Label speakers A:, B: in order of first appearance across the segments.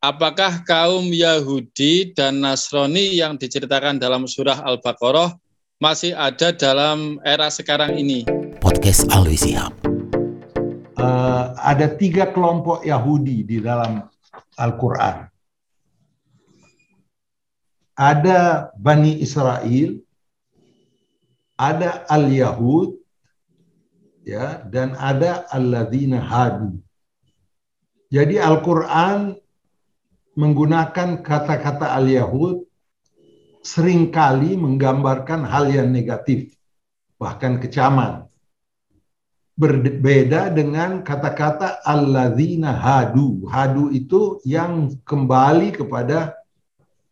A: apakah kaum Yahudi dan Nasrani yang diceritakan dalam surah Al-Baqarah masih ada dalam era sekarang ini?
B: Podcast Alwi Sihab.
C: Uh, ada tiga kelompok Yahudi di dalam Al-Quran. Ada Bani Israel, ada Al-Yahud, ya, dan ada Alladzina Hadu. Jadi Al-Quran menggunakan kata-kata al-Yahud sering kali menggambarkan hal yang negatif, bahkan kecaman. Berbeda dengan kata-kata alladzina hadu. Hadu itu yang kembali kepada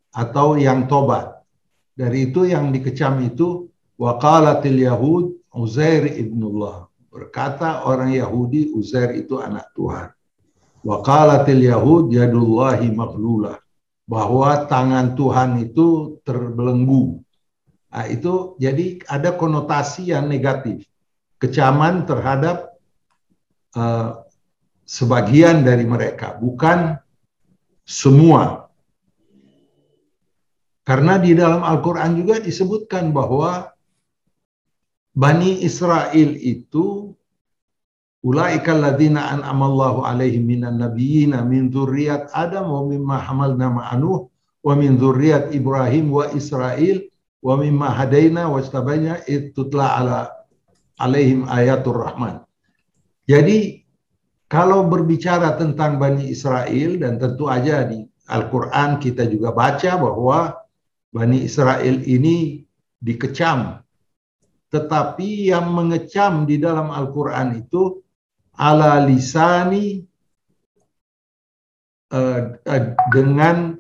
C: atau yang tobat. Dari itu yang dikecam itu waqalatil yahud Uzair ibnullah. Berkata orang Yahudi Uzair itu anak Tuhan. Waqalatil Yahud yadullahi maghlulah. Bahwa tangan Tuhan itu terbelenggu. Nah, itu jadi ada konotasi yang negatif. Kecaman terhadap uh, sebagian dari mereka, bukan semua. Karena di dalam Al-Quran juga disebutkan bahwa Bani Israel itu Ulaika alladzina an'amallahu alaihim minan nabiyyina min dzurriyyat Adam wa mimma hamalna ma'anuh wa min dzurriyyat Ibrahim wa Israil wa mimma hadaina wa istabana tutla ala alaihim ayatul rahman. Jadi kalau berbicara tentang Bani Israel dan tentu aja di Al-Quran kita juga baca bahwa Bani Israel ini dikecam. Tetapi yang mengecam di dalam Al-Quran itu ala lisani uh, uh, dengan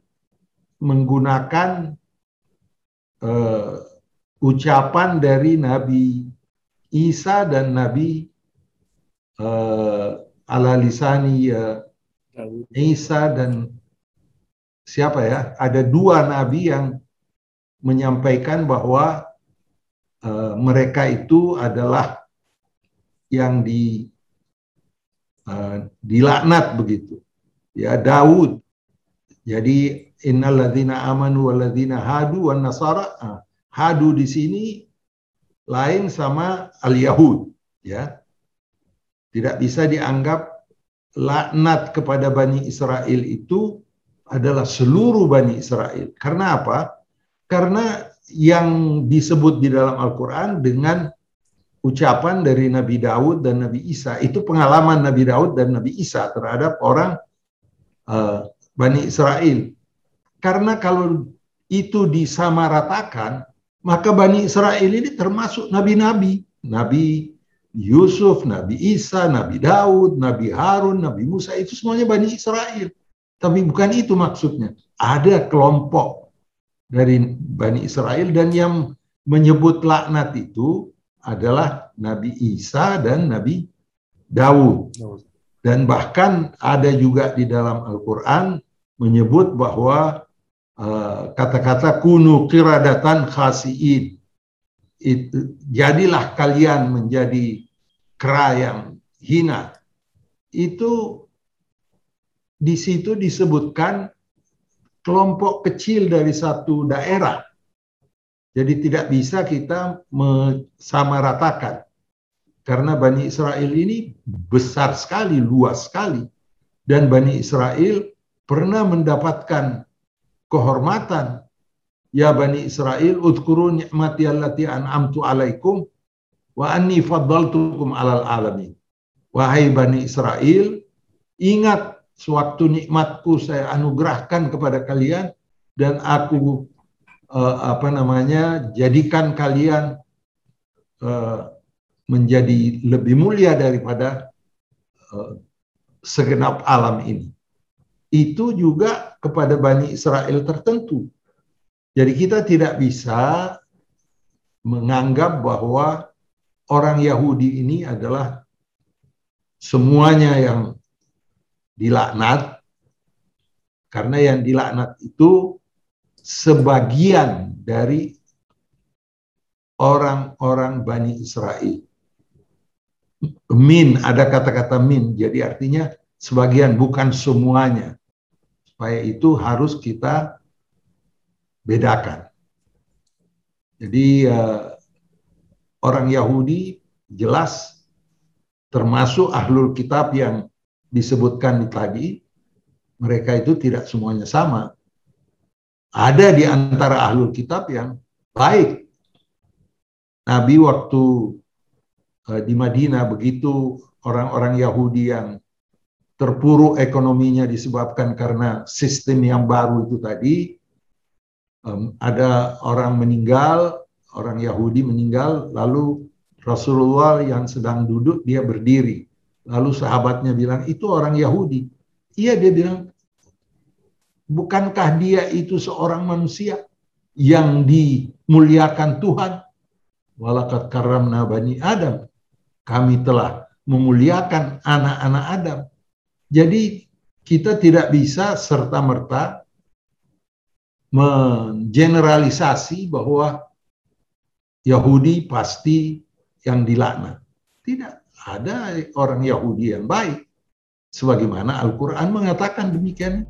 C: menggunakan uh, ucapan dari Nabi Isa dan Nabi uh, ala lisani uh, Isa dan siapa ya? Ada dua nabi yang menyampaikan bahwa uh, mereka itu adalah yang di uh, dilaknat begitu. Ya Daud. Jadi innalladzina amanu walladzina hadu wan nasara uh, hadu di sini lain sama al-yahud ya. Tidak bisa dianggap laknat kepada Bani Israel itu adalah seluruh Bani Israel. Karena apa? Karena yang disebut di dalam Al-Quran dengan ucapan dari Nabi Daud dan Nabi Isa. Itu pengalaman Nabi Daud dan Nabi Isa terhadap orang uh, Bani Israel. Karena kalau itu disamaratakan, maka Bani Israel ini termasuk nabi-nabi. Nabi Yusuf, Nabi Isa, Nabi Daud, Nabi Harun, Nabi Musa, itu semuanya Bani Israel. Tapi bukan itu maksudnya. Ada kelompok dari Bani Israel dan yang menyebut laknat itu adalah Nabi Isa dan Nabi Daud. Dan bahkan ada juga di dalam Al-Quran menyebut bahwa eh, kata-kata uh, kunu kiradatan khasiin. Itu, jadilah kalian menjadi kera yang hina. Itu di situ disebutkan kelompok kecil dari satu daerah jadi tidak bisa kita mensamaratakan. Karena Bani Israel ini besar sekali, luas sekali. Dan Bani Israel pernah mendapatkan kehormatan. Ya Bani Israel, udkuru ni'mati allati an'amtu alaikum wa anni faddaltukum alal alamin. Wahai Bani Israel, ingat sewaktu nikmatku saya anugerahkan kepada kalian dan aku uh, apa namanya jadikan kalian uh, menjadi lebih mulia daripada uh, segenap alam ini. Itu juga kepada Bani Israel tertentu. Jadi kita tidak bisa menganggap bahwa orang Yahudi ini adalah semuanya yang dilaknat karena yang dilaknat itu sebagian dari orang-orang Bani Israel. Min, ada kata-kata min, jadi artinya sebagian, bukan semuanya. supaya itu harus kita bedakan. Jadi uh, orang Yahudi jelas termasuk ahlul kitab yang disebutkan tadi, mereka itu tidak semuanya sama. Ada di antara ahlul kitab yang baik. Nabi waktu uh, di Madinah begitu orang-orang Yahudi yang terpuruk ekonominya disebabkan karena sistem yang baru itu tadi, um, ada orang meninggal, orang Yahudi meninggal, lalu Rasulullah yang sedang duduk dia berdiri, lalu sahabatnya bilang itu orang Yahudi. Iya dia bilang, bukankah dia itu seorang manusia yang dimuliakan Tuhan? Walakat karamna bani Adam. Kami telah memuliakan anak-anak Adam. Jadi kita tidak bisa serta-merta mengeneralisasi bahwa Yahudi pasti yang dilaknat. Tidak ada orang Yahudi yang baik. Sebagaimana Al-Quran mengatakan demikian.